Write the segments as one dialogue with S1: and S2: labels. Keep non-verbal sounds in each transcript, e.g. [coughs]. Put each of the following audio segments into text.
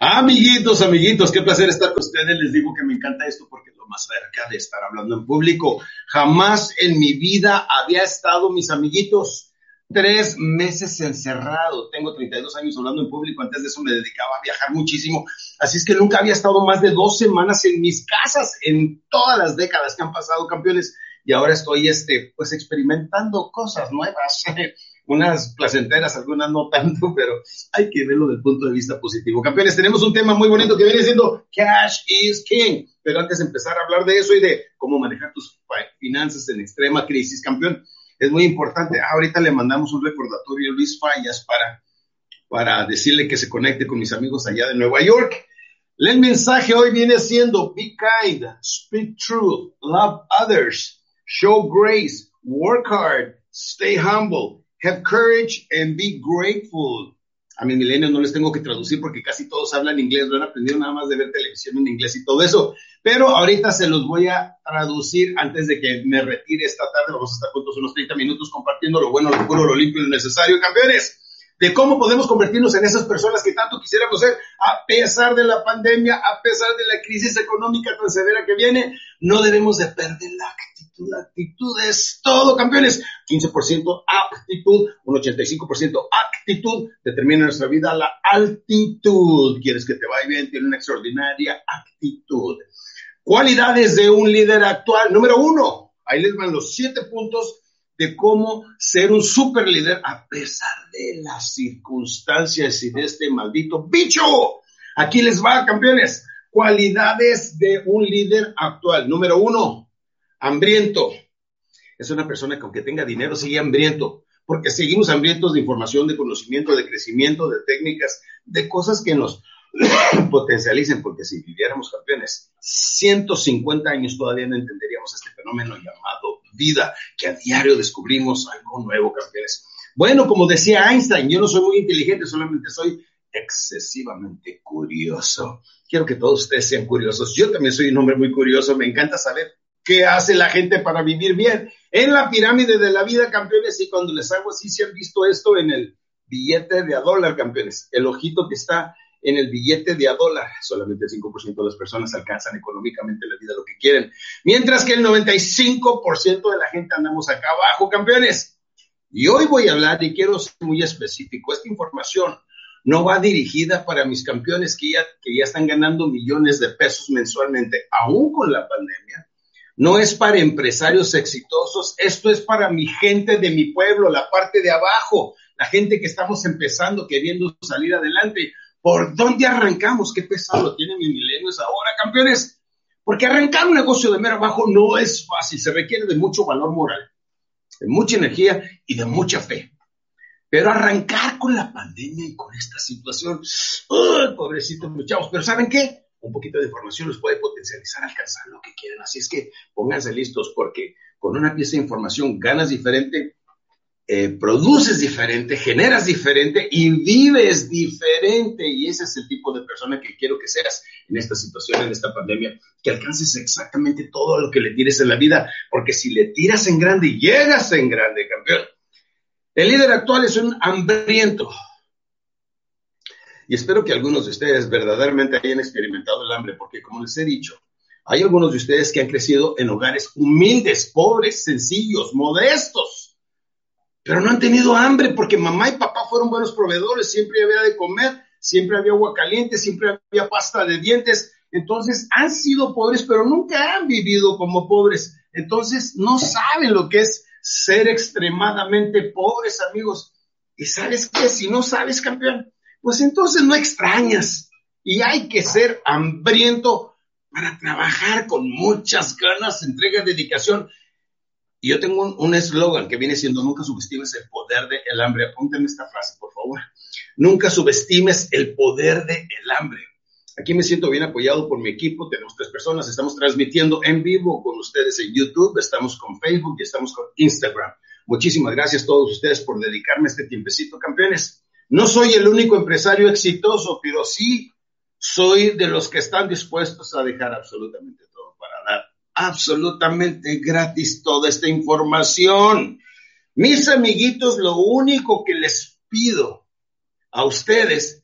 S1: Amiguitos, amiguitos, qué placer estar con ustedes. Les digo que me encanta esto porque es lo más cerca de estar hablando en público. Jamás en mi vida había estado, mis amiguitos, tres meses encerrado. Tengo 32 años hablando en público. Antes de eso me dedicaba a viajar muchísimo. Así es que nunca había estado más de dos semanas en mis casas en todas las décadas que han pasado, campeones. Y ahora estoy, este, pues experimentando cosas nuevas. [laughs] unas placenteras, algunas no tanto, [laughs] pero hay que verlo desde el punto de vista positivo. Campeones, tenemos un tema muy bonito que viene siendo Cash is King. Pero antes de empezar a hablar de eso y de cómo manejar tus finanzas en extrema crisis, campeón, es muy importante. Ah, ahorita le mandamos un recordatorio a Luis Fallas para, para decirle que se conecte con mis amigos allá de Nueva York. El mensaje hoy viene siendo Be kind, speak truth, love others, show grace, work hard, stay humble, Have courage and be grateful. A mis milenios no les tengo que traducir porque casi todos hablan inglés, lo han aprendido nada más de ver televisión en inglés y todo eso. Pero ahorita se los voy a traducir antes de que me retire esta tarde. Vamos a estar juntos unos 30 minutos compartiendo lo bueno, lo puro, lo limpio y lo necesario, campeones de cómo podemos convertirnos en esas personas que tanto quisiéramos ser a pesar de la pandemia, a pesar de la crisis económica tan severa que viene. No debemos de perder la actitud. La actitud es todo, campeones. 15% actitud, un 85% actitud determina nuestra vida la altitud. Quieres que te vaya bien, tiene una extraordinaria actitud. Cualidades de un líder actual. Número uno, ahí les van los siete puntos de cómo ser un super líder a pesar de las circunstancias y de este maldito bicho. Aquí les va, campeones. Cualidades de un líder actual. Número uno, hambriento. Es una persona que aunque tenga dinero sigue hambriento, porque seguimos hambrientos de información, de conocimiento, de crecimiento, de técnicas, de cosas que nos [coughs] potencialicen, porque si viviéramos campeones 150 años todavía no entenderíamos este fenómeno llamado vida, que a diario descubrimos algo nuevo, campeones. Bueno, como decía Einstein, yo no soy muy inteligente, solamente soy excesivamente curioso. Quiero que todos ustedes sean curiosos. Yo también soy un hombre muy curioso, me encanta saber qué hace la gente para vivir bien. En la pirámide de la vida, campeones, y cuando les hago así, si han visto esto en el billete de a dólar, campeones, el ojito que está en el billete de a dólar. Solamente el 5% de las personas alcanzan económicamente la vida lo que quieren, mientras que el 95% de la gente andamos acá abajo, campeones. Y hoy voy a hablar y quiero ser muy específico. Esta información no va dirigida para mis campeones que ya, que ya están ganando millones de pesos mensualmente, aún con la pandemia. No es para empresarios exitosos, esto es para mi gente de mi pueblo, la parte de abajo, la gente que estamos empezando, queriendo salir adelante. ¿Por dónde arrancamos? ¿Qué pesado tienen mis milenios ahora, campeones? Porque arrancar un negocio de mero abajo no es fácil, se requiere de mucho valor moral, de mucha energía y de mucha fe. Pero arrancar con la pandemia y con esta situación, ¡ay, pobrecitos muchachos! Pero ¿saben qué? Un poquito de información los puede potencializar, alcanzar lo que quieran. Así es que pónganse listos porque con una pieza de información ganas diferente eh, produces diferente, generas diferente y vives diferente. Y ese es el tipo de persona que quiero que seas en esta situación, en esta pandemia, que alcances exactamente todo lo que le tires en la vida, porque si le tiras en grande, llegas en grande, campeón. El líder actual es un hambriento. Y espero que algunos de ustedes verdaderamente hayan experimentado el hambre, porque como les he dicho, hay algunos de ustedes que han crecido en hogares humildes, pobres, sencillos, modestos pero no han tenido hambre porque mamá y papá fueron buenos proveedores, siempre había de comer, siempre había agua caliente, siempre había pasta de dientes. Entonces han sido pobres, pero nunca han vivido como pobres. Entonces no saben lo que es ser extremadamente pobres, amigos. Y sabes qué, si no sabes, campeón, pues entonces no extrañas. Y hay que ser hambriento para trabajar con muchas ganas, entrega, dedicación. Y yo tengo un eslogan que viene siendo nunca subestimes el poder del hambre. Apúntenme esta frase, por favor. Nunca subestimes el poder del hambre. Aquí me siento bien apoyado por mi equipo. Tenemos tres personas. Estamos transmitiendo en vivo con ustedes en YouTube. Estamos con Facebook y estamos con Instagram. Muchísimas gracias a todos ustedes por dedicarme este tiempecito, campeones. No soy el único empresario exitoso, pero sí soy de los que están dispuestos a dejar absolutamente absolutamente gratis toda esta información. Mis amiguitos, lo único que les pido a ustedes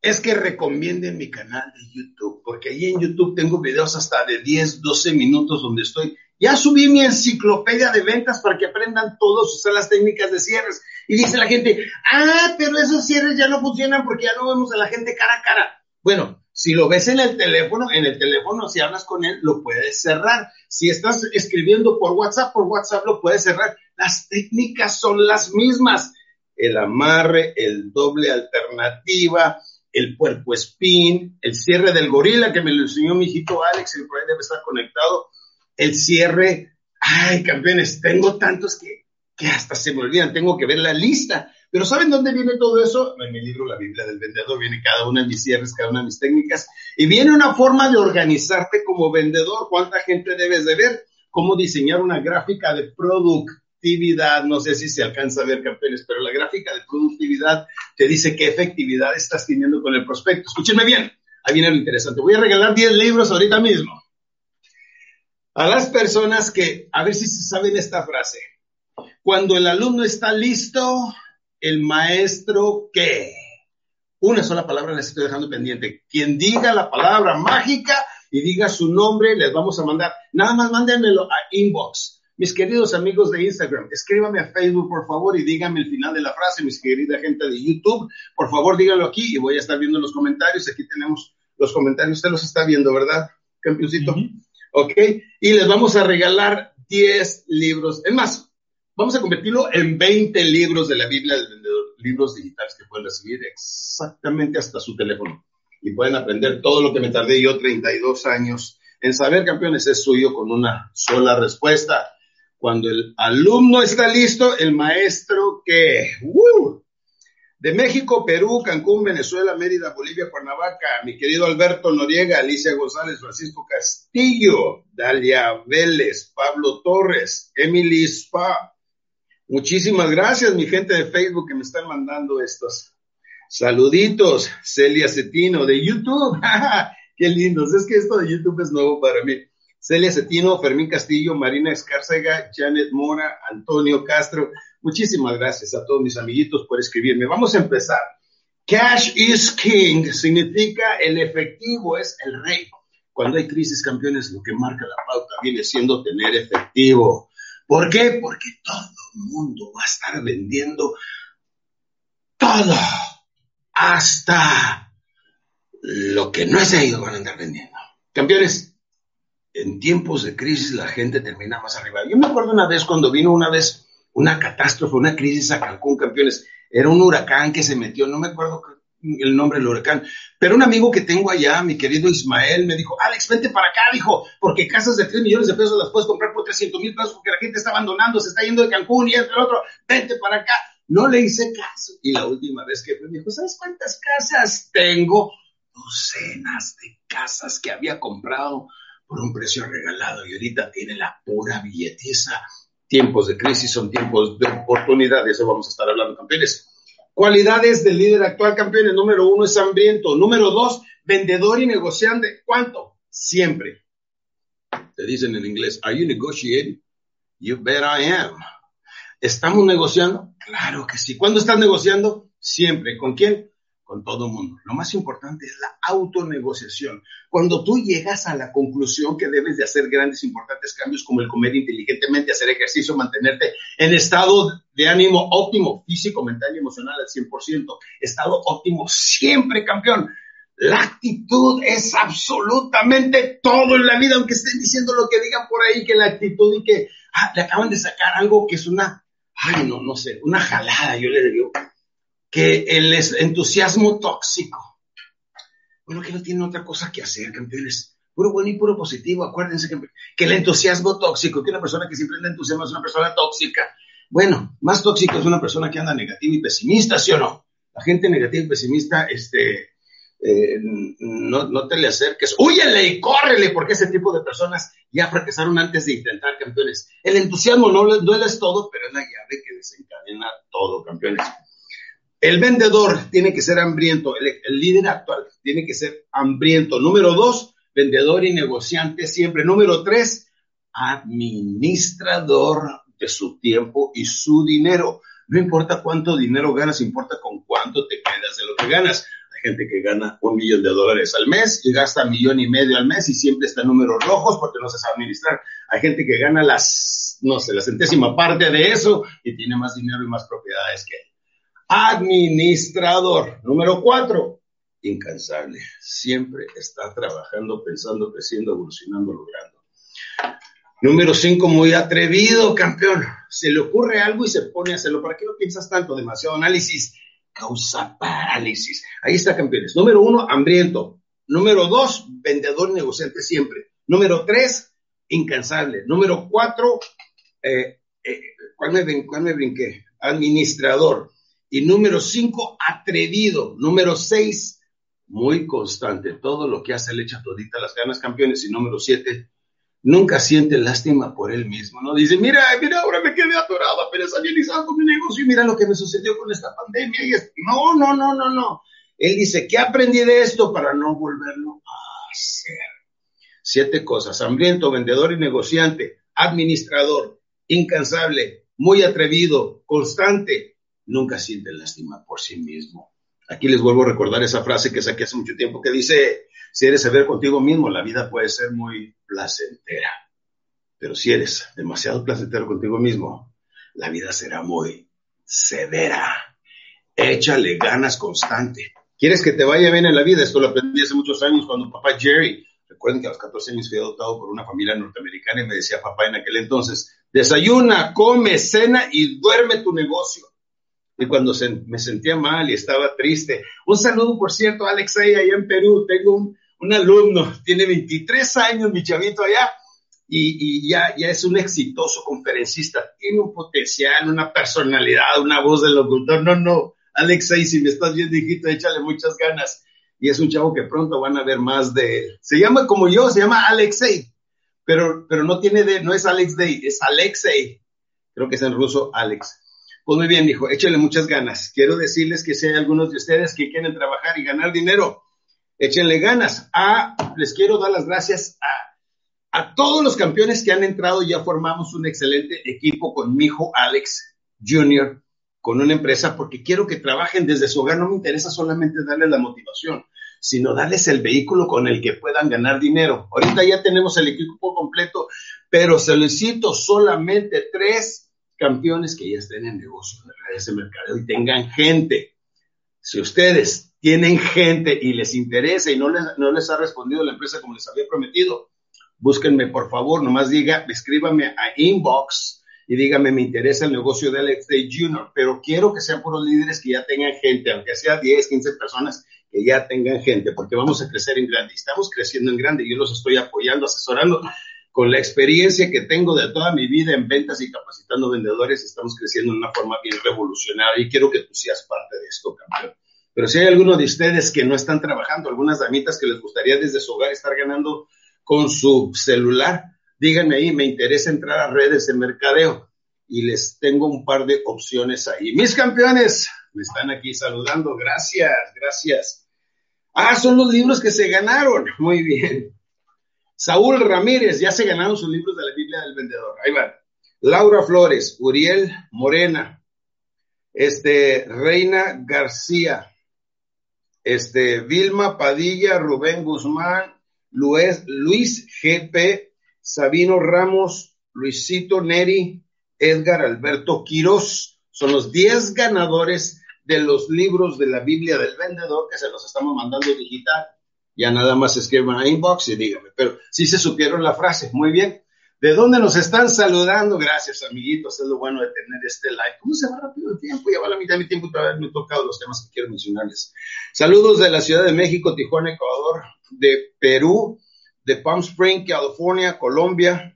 S1: es que recomienden mi canal de YouTube, porque ahí en YouTube tengo videos hasta de 10, 12 minutos donde estoy. Ya subí mi enciclopedia de ventas para que aprendan todos usar las técnicas de cierres. Y dice la gente, ah, pero esos cierres ya no funcionan porque ya no vemos a la gente cara a cara. Bueno, si lo ves en el teléfono, en el teléfono, si hablas con él, lo puedes cerrar. Si estás escribiendo por WhatsApp, por WhatsApp lo puedes cerrar. Las técnicas son las mismas. El amarre, el doble alternativa, el puerco spin, el cierre del gorila que me lo enseñó mi hijito Alex, el por ahí debe estar conectado, el cierre. Ay, campeones, tengo tantos que, que hasta se me olvidan, tengo que ver la lista. Pero ¿saben dónde viene todo eso? En mi libro La Biblia del Vendedor viene cada una de mis cierres, cada una de mis técnicas. Y viene una forma de organizarte como vendedor. ¿Cuánta gente debes de ver? Cómo diseñar una gráfica de productividad. No sé si se alcanza a ver, campeones, pero la gráfica de productividad te dice qué efectividad estás teniendo con el prospecto. Escúchenme bien. Ahí viene lo interesante. Voy a regalar 10 libros ahorita mismo. A las personas que, a ver si saben esta frase. Cuando el alumno está listo, el maestro qué. Una sola palabra les estoy dejando pendiente. Quien diga la palabra mágica y diga su nombre, les vamos a mandar. Nada más mándenmelo a inbox. Mis queridos amigos de Instagram, escríbame a Facebook, por favor, y díganme el final de la frase, mis querida gente de YouTube. Por favor, díganlo aquí y voy a estar viendo los comentarios. Aquí tenemos los comentarios. Usted los está viendo, ¿verdad, campeoncito? Ok. Y les vamos a regalar 10 libros. Es más, Vamos a convertirlo en 20 libros de la Biblia del vendedor, libros digitales que pueden recibir exactamente hasta su teléfono. Y pueden aprender todo lo que me tardé yo 32 años en saber, campeones, es suyo con una sola respuesta. Cuando el alumno está listo, el maestro que... ¡Uh! De México, Perú, Cancún, Venezuela, Mérida, Bolivia, Cuernavaca, mi querido Alberto Noriega, Alicia González, Francisco Castillo, Dalia Vélez, Pablo Torres, Emily Spa, Muchísimas gracias, mi gente de Facebook que me están mandando estos saluditos. Celia Cetino de YouTube. [laughs] Qué lindos. Es que esto de YouTube es nuevo para mí. Celia Cetino, Fermín Castillo, Marina Escárcega, Janet Mora, Antonio Castro. Muchísimas gracias a todos mis amiguitos por escribirme. Vamos a empezar. Cash is king significa el efectivo es el rey. Cuando hay crisis, campeones, lo que marca la pauta viene siendo tener efectivo. ¿Por qué? Porque todo el mundo va a estar vendiendo todo, hasta lo que no es ellos van a andar vendiendo. Campeones, en tiempos de crisis la gente termina más arriba. Yo me acuerdo una vez cuando vino una vez una catástrofe, una crisis a Cancún, campeones. Era un huracán que se metió, no me acuerdo el nombre del huracán. Pero un amigo que tengo allá, mi querido Ismael, me dijo, Alex, vente para acá, dijo, porque casas de 3 millones de pesos las puedes comprar por 300 mil pesos porque la gente está abandonando, se está yendo de Cancún y entre el otro, vente para acá. No le hice caso. Y la última vez que fue, me dijo, ¿sabes cuántas casas tengo? Docenas de casas que había comprado por un precio regalado y ahorita tiene la pura billetiza. Tiempos de crisis son tiempos de oportunidad, eso vamos a estar hablando, campeones. Cualidades del líder actual campeón. El número uno es hambriento. Número dos, vendedor y negociante. ¿Cuánto? Siempre. Te dicen en inglés, ¿Are you negotiating? You bet I am. ¿Estamos negociando? Claro que sí. ¿Cuándo estás negociando? Siempre. ¿Con quién? Con todo el mundo. Lo más importante es la autonegociación. Cuando tú llegas a la conclusión que debes de hacer grandes, importantes cambios como el comer inteligentemente, hacer ejercicio, mantenerte en estado de ánimo óptimo, físico, mental y emocional al 100%, estado óptimo siempre, campeón. La actitud es absolutamente todo en la vida, aunque estén diciendo lo que digan por ahí, que la actitud y que ah, le acaban de sacar algo que es una, ay, no, no sé, una jalada, yo le digo, que el entusiasmo tóxico. Bueno, que no tiene otra cosa que hacer, campeones. Puro bueno y puro positivo, acuérdense que, el entusiasmo tóxico, que una persona que siempre anda entusiasmo es una persona tóxica. Bueno, más tóxico es una persona que anda negativa y pesimista, ¿sí o no? La gente negativa y pesimista, este, eh, no, no, te le acerques, huyele y córrele, porque ese tipo de personas ya fracasaron antes de intentar campeones. El entusiasmo no, no es todo, pero es la llave que desencadena todo, campeones. El vendedor tiene que ser hambriento, el, líder actual tiene que ser hambriento. Número dos, vendedor y negociante siempre. Número tres, administrador de su tiempo y su dinero. No importa cuánto dinero ganas, importa con cuánto te quedas. De lo muchas ganas. Hay gente que gana un millón de dólares al mes y gasta un millón y medio al mes y siempre está en números rojos porque no se sabe administrar. Hay gente que gana las, no sé, la centésima parte de eso y tiene más dinero y más propiedades que él. Administrador. Número cuatro, incansable. Siempre está trabajando, pensando, creciendo, evolucionando, logrando. Número cinco, muy atrevido, campeón. Se le ocurre algo y se pone a hacerlo. ¿Para qué lo piensas tanto? Demasiado análisis causa parálisis. Ahí está, campeones. Número uno, hambriento. Número dos, vendedor negociante siempre. Número tres, incansable. Número cuatro, eh, eh, ¿cuál, me, ¿cuál me brinqué? Administrador. Y número cinco, atrevido. Número seis, muy constante. Todo lo que hace le echa todita las ganas, campeones. Y número siete, nunca siente lástima por él mismo, ¿no? Dice, mira, mira, ahora me quedé atorado, apenas con mi negocio y mira lo que me sucedió con esta pandemia. Y no, no, no, no, no. Él dice, ¿qué aprendí de esto para no volverlo a hacer? Siete cosas, hambriento, vendedor y negociante, administrador, incansable, muy atrevido, constante, nunca siente lástima por sí mismo. Aquí les vuelvo a recordar esa frase que saqué hace mucho tiempo que dice, si eres severo contigo mismo, la vida puede ser muy placentera. Pero si eres demasiado placentero contigo mismo, la vida será muy severa. Échale ganas constante. ¿Quieres que te vaya bien en la vida? Esto lo aprendí hace muchos años cuando papá Jerry, recuerden que a los 14 años fui adoptado por una familia norteamericana y me decía papá en aquel entonces, desayuna, come, cena y duerme tu negocio y cuando me sentía mal y estaba triste. Un saludo, por cierto, Alex, ahí allá en Perú. Tengo un, alumno, [laughs] tiene 23 años, mi chavito allá, y, y, ya, ya es un exitoso conferencista. Tiene un potencial, una personalidad, una voz de locutor. No, no, Alex, ahí si me estás viendo, hijito, échale muchas ganas. Y es un chavo que pronto van a ver más de él. Se llama como yo, se llama Alexei, pero, pero no tiene de, no es Alex Day, es Alexei. Creo que es en ruso Alex. Pues muy bien, hijo, échale muchas ganas. Quiero decirles que si hay algunos de ustedes que quieren trabajar y ganar dinero, échenle ganas. Ah, les quiero dar las gracias a, a todos los campeones que han entrado. Ya formamos un excelente equipo con mi hijo Alex Jr., con una empresa, porque quiero que trabajen desde su hogar. No me interesa solamente darles la motivación, sino darles el vehículo con el que puedan ganar dinero. Ahorita ya tenemos el equipo completo, pero solicito solamente tres campeones que ya estén en negocio de redes de mercadeo y tengan gente. Si ustedes tienen gente y les interesa y no les, no les ha respondido la empresa como les había prometido, búsquenme por favor, nomás diga, escríbame a inbox y dígame, me interesa el negocio de Alex Day Jr., pero quiero que sean puros líderes que ya tengan gente, aunque sea 10, 15 personas, que ya tengan gente, porque vamos a crecer en grande. Estamos creciendo en grande, yo los estoy apoyando, asesorando con la experiencia que tengo de toda mi vida en ventas y capacitando vendedores, estamos creciendo de una forma bien revolucionaria y quiero que tú seas parte de esto, campeón. Pero si hay alguno de ustedes que no están trabajando, algunas damitas que les gustaría desde su hogar estar ganando con su celular, díganme ahí, me interesa entrar a redes de mercadeo y les tengo un par de opciones ahí. Mis campeones, me están aquí saludando, gracias, gracias. Ah, son los libros que se ganaron, muy bien. Saúl Ramírez, ya se ganaron sus libros de la Biblia del Vendedor. Ahí va. Laura Flores, Uriel Morena, este, Reina García, este, Vilma Padilla, Rubén Guzmán, Luis, Luis GP, Sabino Ramos, Luisito Neri, Edgar Alberto Quiroz. Son los 10 ganadores de los libros de la Biblia del Vendedor que se los estamos mandando digital ya nada más escriban a inbox y díganme. Pero sí se supieron la frase, muy bien. ¿De dónde nos están saludando? Gracias, amiguitos. Es lo bueno de tener este live. ¿Cómo se va rápido el tiempo? Ya va la mitad de mi tiempo todavía me he tocado los temas que quiero mencionarles. Saludos de la Ciudad de México, Tijuana, Ecuador, de Perú, de Palm Spring, California, Colombia.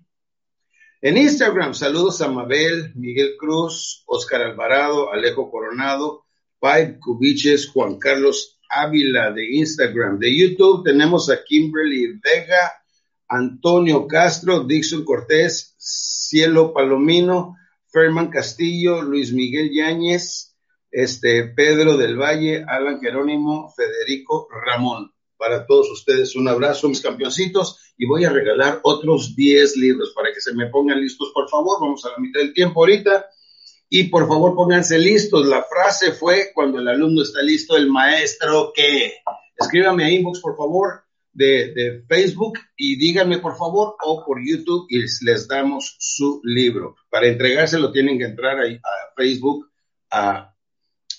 S1: En Instagram, saludos a Mabel, Miguel Cruz, Oscar Alvarado, Alejo Coronado, Pai Cubiches, Juan Carlos Ávila de Instagram. De YouTube tenemos a Kimberly Vega, Antonio Castro, Dixon Cortés, Cielo Palomino, Ferman Castillo, Luis Miguel Yáñez, este, Pedro del Valle, Alan Jerónimo, Federico Ramón. Para todos ustedes un abrazo, mis campeoncitos, y voy a regalar otros 10 libros para que se me pongan listos, por favor. Vamos a la mitad del tiempo ahorita. Y por favor pónganse listos. La frase fue, cuando el alumno está listo, el maestro que. Escríbame a inbox, por favor, de, Facebook y díganme, por favor, o por YouTube y les damos su libro. Para entregárselo tienen que entrar a, Facebook, a,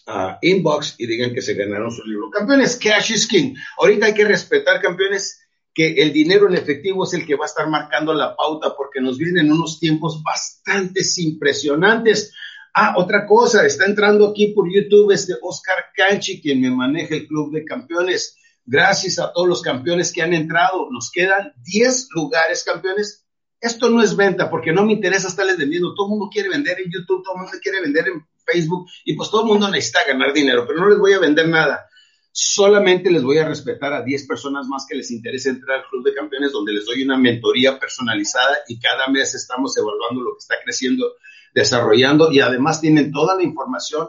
S1: a, inbox y digan que se ganaron su libro. Campeones, cash is king. Ahorita hay que respetar, campeones, que el dinero en efectivo es el que va a estar marcando la pauta porque nos vienen unos tiempos bastante impresionantes. Ah, otra cosa, está entrando aquí por YouTube este Oscar Canchi, quien me maneja el Club de Campeones. Gracias a todos los campeones que han entrado. Nos quedan 10 lugares, campeones. Esto no es venta porque no me interesa estarles vendiendo. Todo el mundo quiere vender en YouTube, todo el mundo quiere vender en Facebook y pues todo el mundo necesita ganar dinero, pero no les voy a vender nada. Solamente les voy a respetar a 10 personas más que les interese entrar al Club de Campeones, donde les doy una mentoría personalizada y cada mes estamos evaluando lo que está creciendo, desarrollando y además tienen toda la información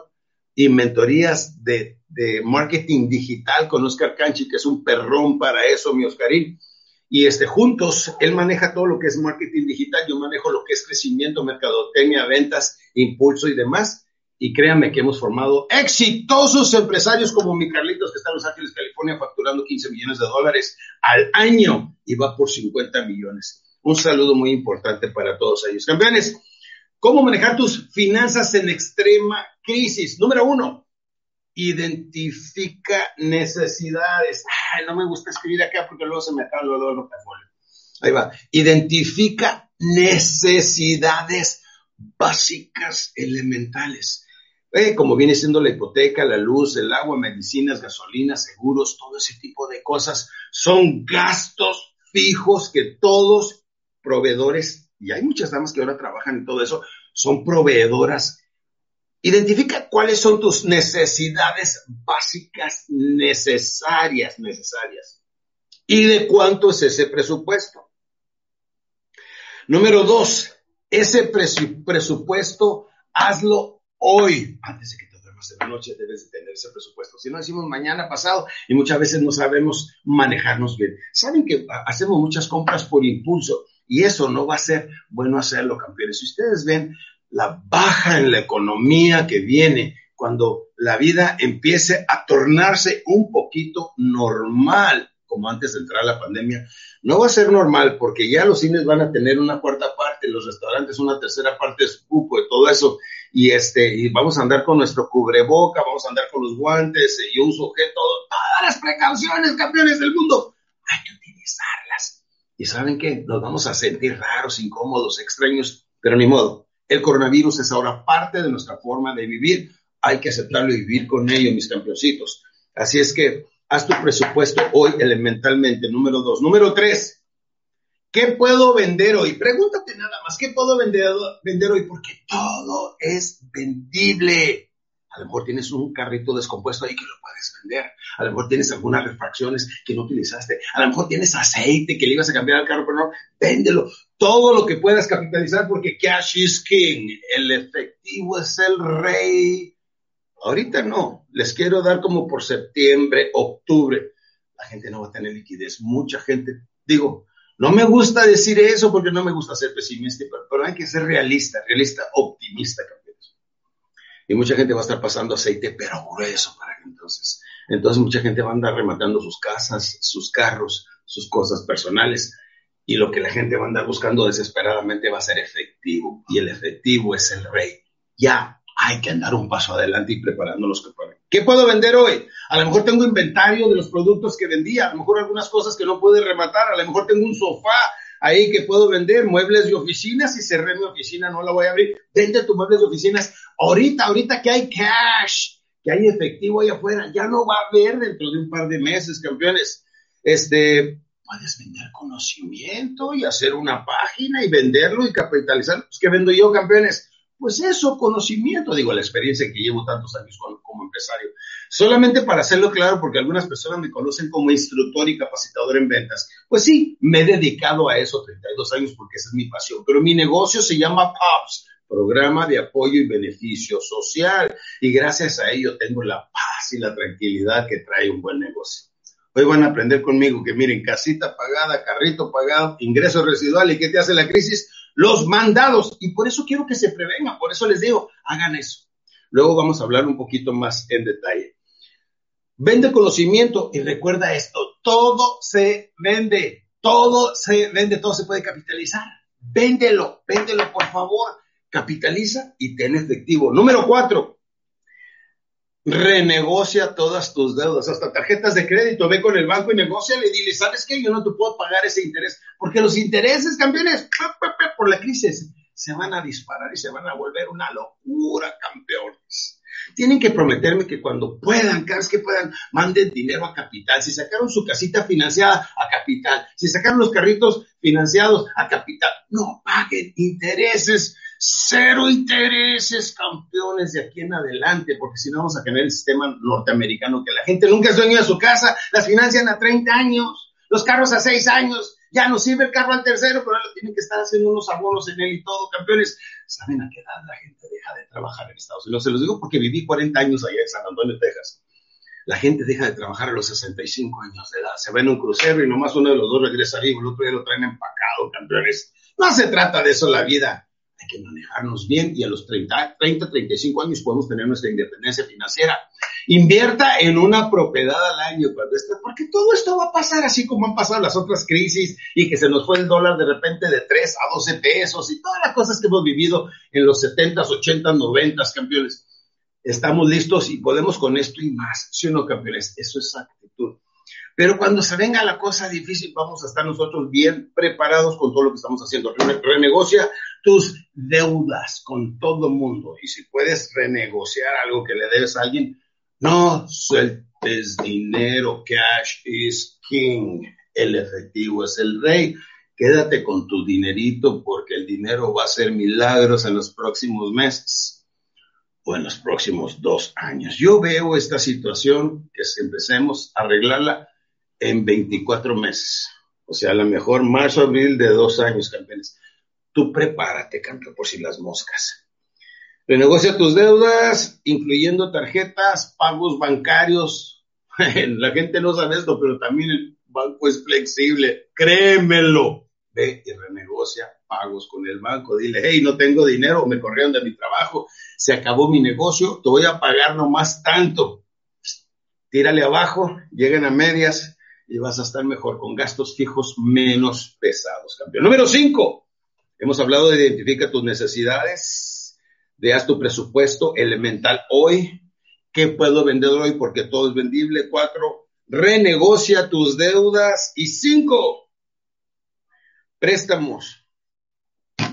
S1: y mentorías de, marketing digital con Oscar Canchi, que es un perrón para eso, mi Oscarín. Y este, juntos, él maneja todo lo que es marketing digital, yo manejo lo que es crecimiento, mercadotecnia, ventas, impulso y demás. Y créanme que hemos formado exitosos empresarios como mi Carlitos, que está en Los Ángeles, California, facturando 15 millones de dólares al año y va por 50 millones. Un saludo muy importante para todos ellos. Campeones, ¿cómo manejar tus finanzas en extrema crisis? Número uno, identifica necesidades. No me gusta escribir acá porque luego se me acaba luego el portafolio. Ahí va. Identifica necesidades básicas elementales. Eh, como viene siendo la hipoteca, la luz, el agua, medicinas, gasolina, seguros, todo ese tipo de cosas, son gastos fijos que todos proveedores, y hay muchas damas que ahora trabajan en todo eso, son proveedoras. Identifica cuáles son tus necesidades básicas necesarias, necesarias. ¿Y de cuánto es ese presupuesto? Número dos, ese presupuesto hazlo hoy, antes de que te duermas en la noche, debes de tener ese presupuesto. Si no decimos mañana pasado y muchas veces no sabemos manejarnos bien. Saben que hacemos muchas compras por impulso y eso no va a ser bueno hacerlo, campeones. Si ustedes ven la baja en la economía que viene cuando la vida empiece a tornarse un poquito normal, como antes de entrar la pandemia, no va a ser normal porque ya los cines van a tener una cuarta parte, los restaurantes una tercera parte de su cupo y todo eso y este, y vamos a andar con nuestro cubreboca, vamos a andar con los guantes, y uso objeto, todas las precauciones, campeones del mundo, hay que utilizarlas. Y saben qué, nos vamos a sentir raros, incómodos, extraños, pero ni modo. El coronavirus es ahora parte de nuestra forma de vivir. Hay que aceptarlo y vivir con ello, mis campeoncitos. Así es que haz tu presupuesto hoy elementalmente. Número dos. Número tres, ¿Qué puedo vender hoy? Pregúntate nada más, ¿qué puedo vender, vender hoy? Porque todo es vendible. A lo mejor tienes un carrito descompuesto ahí que lo puedes vender. A lo mejor tienes algunas refracciones que no utilizaste. A lo mejor tienes aceite que le ibas a cambiar al carro, pero no, véndelo. Todo lo que puedas capitalizar porque cash is king. El efectivo es el rey. Ahorita no. Les quiero dar como por septiembre, octubre. La gente no va a tener liquidez. Mucha gente, digo, no me gusta decir eso porque no me gusta ser pesimista, pero, hay que ser realista, realista, optimista, campeones. Y mucha gente va a estar pasando aceite, pero grueso para que entonces. Entonces mucha gente va a andar rematando sus casas, sus carros, sus cosas personales. Y lo que la gente va a andar buscando desesperadamente va a ser efectivo. Y el efectivo es el rey. Ya hay que andar un paso adelante y preparándonos que ¿Qué puedo vender hoy? A lo mejor tengo inventario de los productos que vendía, a lo mejor algunas cosas que no pude rematar, a lo mejor tengo un sofá ahí que puedo vender, muebles de oficinas, si cerré mi oficina no la voy a abrir, vende tus muebles de oficinas ahorita, ahorita que hay cash, que hay efectivo ahí afuera, ya no va a haber dentro de un par de meses, campeones. Este, puedes vender conocimiento y hacer una página y venderlo y capitalizar. Pues, ¿qué vendo yo, campeones? Pues eso, conocimiento, digo, la experiencia que llevo tantos años como, empresario. Solamente para hacerlo claro, porque algunas personas me conocen como instructor y capacitador en ventas. Pues sí, me he dedicado a eso 32 años porque esa es mi pasión, pero mi negocio se llama POPS, Programa de Apoyo y Beneficio Social, y gracias a ello tengo la paz y la tranquilidad que trae un buen negocio. Hoy van a aprender conmigo que miren, casita pagada, carrito pagado, ingreso residual, ¿y qué te hace la crisis? los mandados. Y por eso quiero que se prevengan, por eso les digo, Hagan eso. Luego vamos a hablar un poquito más en detalle. Vende conocimiento y recuerda esto, todo se vende, todo se vende, todo se puede capitalizar. Véndelo, véndelo por favor, capitaliza y ten efectivo. Número cuatro, renegocia todas tus deudas, hasta tarjetas de crédito, ve con el banco y negocia y dile, ¿sabes qué? Yo no te puedo pagar ese interés, porque los intereses, campeones, por la crisis, se van a disparar y se van a volver una locura, campeones. Tienen que prometerme que cuando puedan, cada vez que puedan, manden dinero a capital. Si sacaron su casita financiada a capital, si sacaron los carritos financiados a capital, no paguen intereses, cero intereses, campeones, de aquí en adelante, porque si no vamos a tener el sistema norteamericano que la gente nunca es dueño de su casa, las financian a 30 años, los carros a 6 años, ya no sirve el carro al tercero, pero ahora tienen que estar haciendo unos abonos en él y todo, campeones. ¿Saben a qué edad la gente deja de trabajar en Estados Unidos? Se los digo porque viví 40 años allá en San Antonio, Texas. La gente deja de trabajar a los 65 años de edad. Se va en un crucero y nomás uno de los dos regresa vivo, el otro ya lo traen empacado, campeones. No se trata de eso la vida. Que manejarnos bien y a los 30, 30, 35 años podemos tener nuestra independencia financiera. Invierta en una propiedad al año cuando esté, porque todo esto va a pasar así como han pasado las otras crisis y que se nos fue el dólar de repente de 3 a 12 pesos y todas las cosas que hemos vivido en los 70s, 80s, 90s, campeones. Estamos listos y podemos con esto y más. ¿Sí o no, campeones? Eso es actitud. Pero cuando se venga la cosa difícil, vamos a estar nosotros bien preparados con todo lo que estamos haciendo. Renegocia tus deudas con todo mundo. Y si puedes renegociar algo que le debes a alguien, no sueltes dinero. Cash is king. El efectivo es el rey. Quédate con tu dinerito porque el dinero va a hacer milagros en los próximos meses o en los próximos dos años. Yo veo esta situación que empecemos a arreglarla en 24 meses. O sea, a lo mejor marzo, abril de dos años, campeones. Tú prepárate, campeón, por si las moscas. Renegocia tus deudas, incluyendo tarjetas, pagos bancarios. [laughs] La gente no sabe esto, pero también el banco es flexible. Créemelo. Ve y renegocia pagos con el banco. Dile, hey, no tengo dinero, me corrieron de mi trabajo, se acabó mi negocio, te voy a pagar nomás tanto. Tírale abajo, lleguen a medias, y vas a estar mejor con gastos fijos menos pesados, campeón. Número cinco, hemos hablado de identifica tus necesidades, de tu presupuesto elemental hoy, qué puedo vender hoy porque todo es vendible. Cuatro, renegocia tus deudas. Y cinco, préstamos.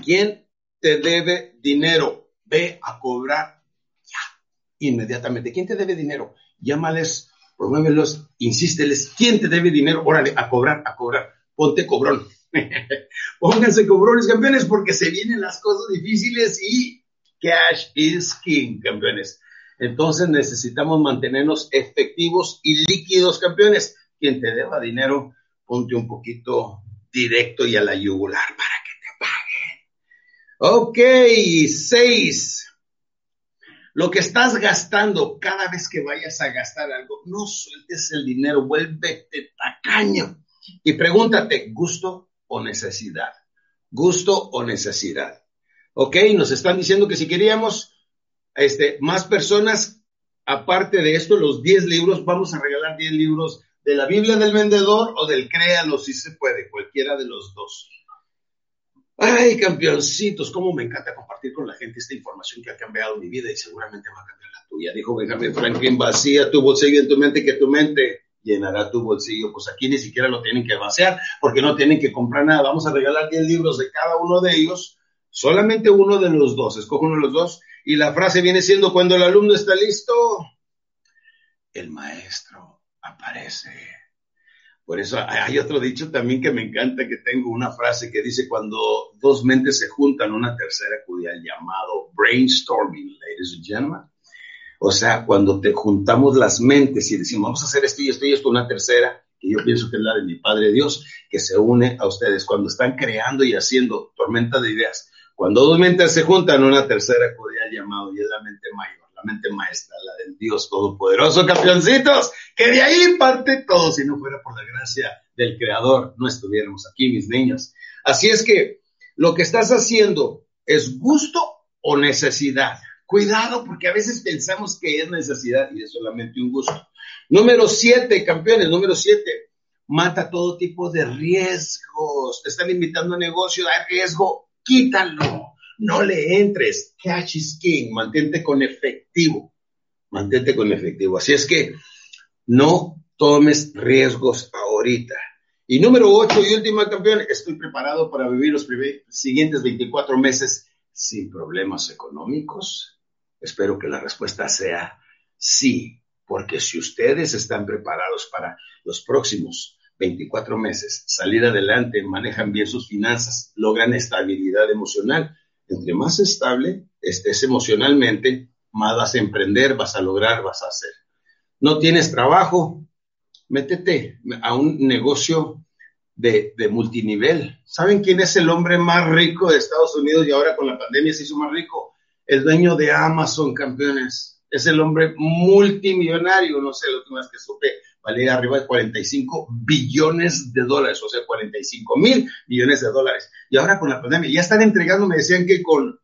S1: ¿Quién te debe dinero? Ve a cobrar ya, inmediatamente. ¿Quién te debe dinero? Llámales promuévelos, insísteles, ¿quién te debe dinero? Órale, a cobrar, a cobrar, ponte cobrón. [laughs] Pónganse cobrones, campeones, porque se vienen las cosas difíciles y cash is king, campeones. Entonces necesitamos mantenernos efectivos y líquidos, campeones. Quien te deba dinero, ponte un poquito directo y a la yugular para que te paguen. Ok, seis. Lo que estás gastando cada vez que vayas a gastar algo, no sueltes el dinero, vuélvete tacaño. Y pregúntate, ¿gusto o necesidad? ¿Gusto o necesidad? Ok, nos están diciendo que si queríamos este, más personas, aparte de esto, los 10 libros, vamos a regalar 10 libros de la Biblia del vendedor o del Créalo si se puede, cualquiera de los dos. Ay, campeoncitos, cómo me encanta compartir con la gente esta información que ha cambiado mi vida y seguramente va a cambiar la tuya. Dijo Benjamin Franklin, vacía tu bolsillo en tu mente que tu mente llenará tu bolsillo. Pues aquí ni siquiera lo tienen que vaciar porque no tienen que comprar nada. Vamos a regalar 10 libros de cada uno de ellos, solamente uno de los dos. Escoge uno de los dos y la frase viene siendo, cuando el alumno está listo, el maestro aparece. Por eso hay otro dicho también que me encanta, que tengo una frase que dice, cuando dos mentes se juntan, una tercera acude al llamado brainstorming, ladies and gentlemen. O sea, cuando te juntamos las mentes y decimos, vamos a hacer esto y esto y esto, una tercera, que yo pienso que es la de mi Padre Dios, que se une a ustedes cuando están creando y haciendo tormenta de ideas. Cuando dos mentes se juntan, una tercera al llamado y es la mente mayor mente maestra, la del Dios Todopoderoso, campeoncitos, que de ahí parte todo, si no fuera por la gracia del Creador, no estuviéramos aquí, mis niños. Así es que lo que estás haciendo es gusto o necesidad. Cuidado, porque a veces pensamos que es necesidad y es solamente un gusto. Número siete, campeones, número siete, mata todo tipo de riesgos. Te están invitando a negocio, hay riesgo, quítalo. No le entres. Cash is king. Mantente con efectivo. Mantente con efectivo. Así es que no tomes riesgos ahorita. Y número ocho y última campeón, estoy preparado para vivir los siguientes 24 meses sin problemas económicos. Espero que la respuesta sea sí, porque si ustedes están preparados para los próximos 24 meses, salir adelante, manejan bien sus finanzas, logran estabilidad emocional. Entre más estable estés emocionalmente, más vas a emprender, vas a lograr, vas a hacer. No tienes trabajo, métete a un negocio de, multinivel. ¿Saben quién es el hombre más rico de Estados Unidos y ahora con la pandemia se hizo más rico? El dueño de Amazon, campeones. Es el hombre multimillonario, no sé, lo último que supe, valía arriba de 45 billones de dólares, o sea, 45 mil millones de dólares. Y ahora con la pandemia, ya están entregando, me decían que con,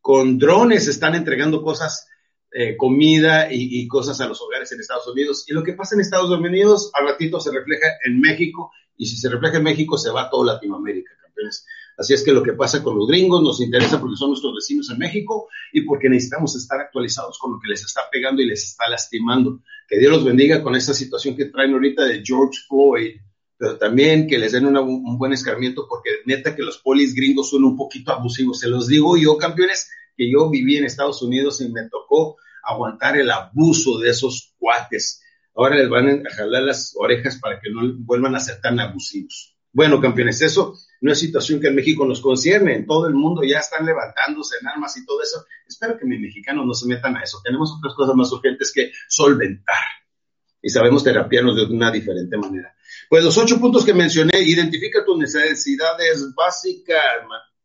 S1: con drones están entregando cosas, eh, comida y, y, cosas a los hogares en Estados Unidos. Y lo que pasa en Estados Unidos, al ratito se refleja en México, y si se refleja en México, se va a toda Latinoamérica, campeones. Así es que lo que pasa con los gringos nos interesa porque son nuestros vecinos en México y porque necesitamos estar actualizados con lo que les está pegando y les está lastimando. Que Dios los bendiga con esta situación que traen ahorita de George Floyd, pero también que les den un buen escarmiento porque neta que los polis gringos son un poquito abusivos. Se los digo yo, campeones, que yo viví en Estados Unidos y me tocó aguantar el abuso de esos cuates. Ahora les van a jalar las orejas para que no vuelvan a ser tan abusivos. Bueno, campeones, eso no es situación que en México nos concierne. En todo el mundo ya están levantándose en armas y todo eso. Espero que mis mexicanos no se metan a eso. Tenemos otras cosas más urgentes que solventar. Y sabemos terapiarnos de una diferente manera. Pues los ocho puntos que mencioné, identifica tus necesidades básicas,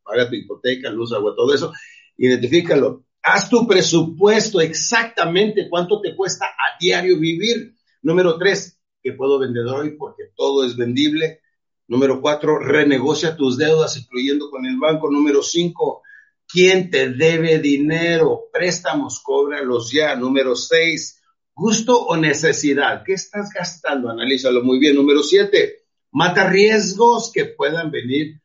S1: paga tu hipoteca, luz, agua, todo eso, identifícalo. Haz tu presupuesto exactamente cuánto te cuesta a diario vivir. Número tres, que puedo vender hoy porque todo es vendible. Número cuatro, renegocia tus deudas, incluyendo con el banco. Número cinco, ¿quién te debe dinero? Préstamos, cóbralos ya. Número seis, gusto o necesidad. ¿Qué estás gastando? Analízalo muy bien. Número siete, mata riesgos que puedan venir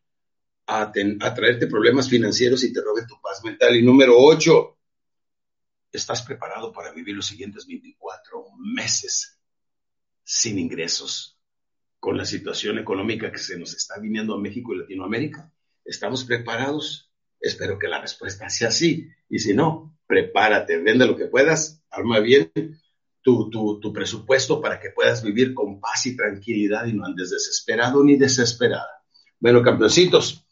S1: a, a traerte problemas financieros y te roben tu paz mental. Y número ocho, estás preparado para vivir los siguientes 24 meses sin ingresos con la situación económica que se nos está viniendo a México y Latinoamérica? ¿Estamos preparados? Espero que la respuesta sea sí. Y si no, prepárate, vende lo que puedas, arma bien tu, tu, tu presupuesto para que puedas vivir con paz y tranquilidad y no andes desesperado ni desesperada. Bueno, campeoncitos,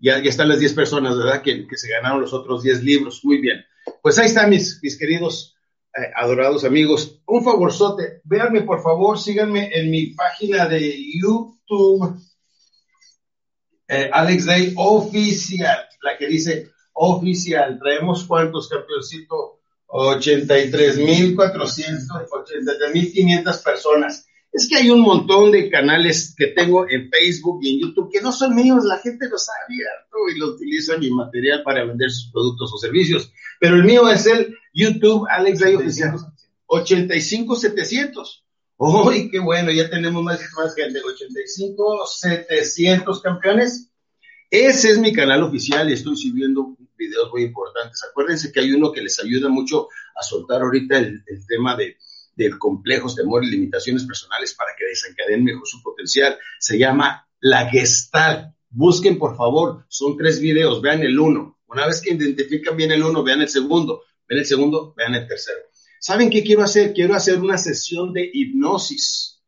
S1: ya, ya están las 10 personas, ¿verdad? Que, que se ganaron los otros 10 libros. Muy bien. Pues ahí están mis, mis queridos eh, adorados amigos, un favorzote, véanme por favor, síganme en mi página de YouTube, eh, Alex Day Oficial, la que dice oficial. Traemos cuántos, campeoncito? 83.400, 83.500 personas. Es que hay un montón de canales que tengo en Facebook y en YouTube que no son míos, la gente los ha abierto y lo utiliza mi material para vender sus productos o servicios. Pero el mío es el YouTube Alex Day Oficial 85700. ¡Uy, qué bueno! Ya tenemos más, más gente, 85700 campeones. Ese es mi canal oficial y estoy subiendo videos muy importantes. Acuérdense que hay uno que les ayuda mucho a soltar ahorita el tema de del complejos, temor y limitaciones personales para que desencadenen mejor su potencial. Se llama La Gestalt. Busquen, por favor, son tres videos, vean el uno. Una vez que identifican bien el uno, vean el segundo. Vean el segundo, vean el tercero. ¿Saben qué quiero hacer? Quiero hacer una sesión de hipnosis.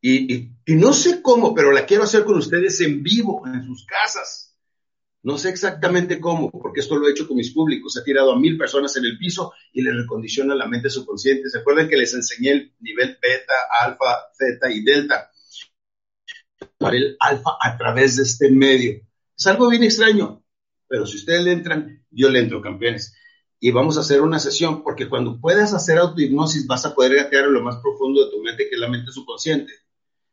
S1: Y, y no sé cómo, pero la quiero hacer con ustedes en vivo, en sus casas no sé exactamente cómo, porque esto lo he hecho con mis públicos. He tirado a mil personas en el piso y les recondiciona la mente subconsciente. ¿Se acuerdan que les enseñé el nivel beta, alfa, zeta y delta? Para el alfa a través de este medio. Es algo bien extraño, pero si ustedes le entran, yo le entro, campeones. Y vamos a hacer una sesión, porque cuando puedas hacer autohipnosis vas a poder gatear lo más profundo de tu mente, que es la mente subconsciente.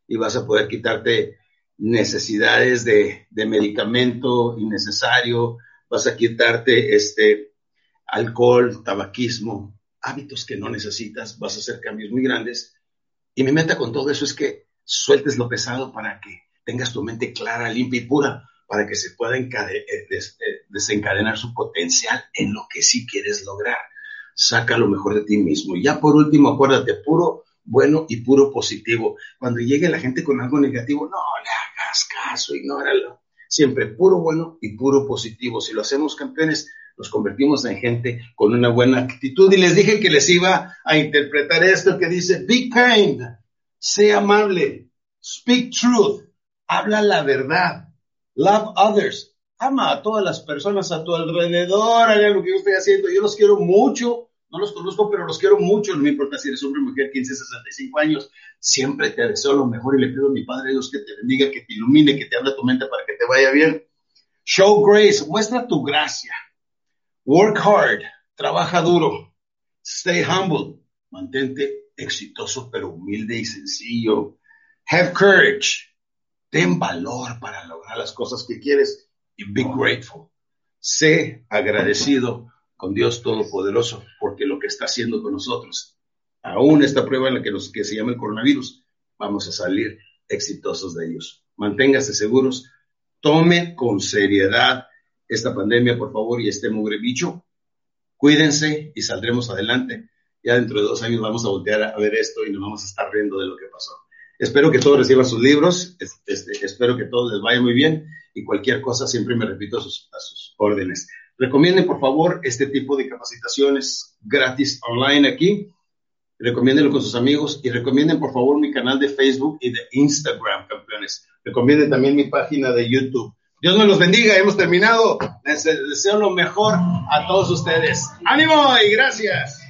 S1: Y vas a poder quitarte necesidades de, de medicamento innecesario, vas a quitarte este, alcohol, tabaquismo, hábitos que no necesitas, vas a hacer cambios muy grandes. Y mi meta con todo eso es que sueltes lo pesado para que tengas tu mente clara, limpia y pura, para que se pueda eh, eh, desencadenar su potencial en lo que sí quieres lograr. Saca lo mejor de ti mismo. Y ya por último, acuérdate, puro bueno y puro positivo. Cuando llegue la gente con algo negativo, no hagas caso, ignóralo. Siempre puro bueno y puro positivo. Si lo hacemos campeones, nos convertimos en gente con una buena actitud. Y les dije que les iba a interpretar esto que dice, be kind, sé amable, speak truth, habla la verdad, love others, ama a todas las personas a tu alrededor, haga lo que yo estoy haciendo. Yo los quiero mucho, no los conozco, pero los quiero mucho, no me importa si eres hombre mujer, 15, 65 años, siempre te deseo lo mejor y le pido a mi Padre Dios que te bendiga, que te ilumine, que te abra tu mente para que te vaya bien. Show grace, muestra tu gracia. Work hard, trabaja duro. Stay humble, mantente exitoso pero humilde y sencillo. Have courage, ten valor para lograr las cosas que quieres y be grateful. Sé agradecido con Dios Todopoderoso, porque lo que está haciendo con nosotros, aún esta prueba en la que, se llama el coronavirus, vamos a salir exitosos de ellos. Manténgase seguros, tome con seriedad esta pandemia, por favor, y este mugre bicho. Cuídense y saldremos adelante. Ya dentro de dos años vamos a voltear a ver esto y nos vamos a estar riendo de lo que pasó. Espero que todos reciban sus libros, este, espero que todos les vaya muy bien y cualquier cosa siempre me repito a sus órdenes. Recomienden, por favor, este tipo de capacitaciones gratis online aquí. Recomiéndenlo con sus amigos y recomienden, por favor, mi canal de Facebook y de Instagram, campeones. Recomienden también mi página de YouTube. Dios me los bendiga. Hemos terminado. Les deseo lo mejor a todos ustedes. ¡Ánimo y gracias!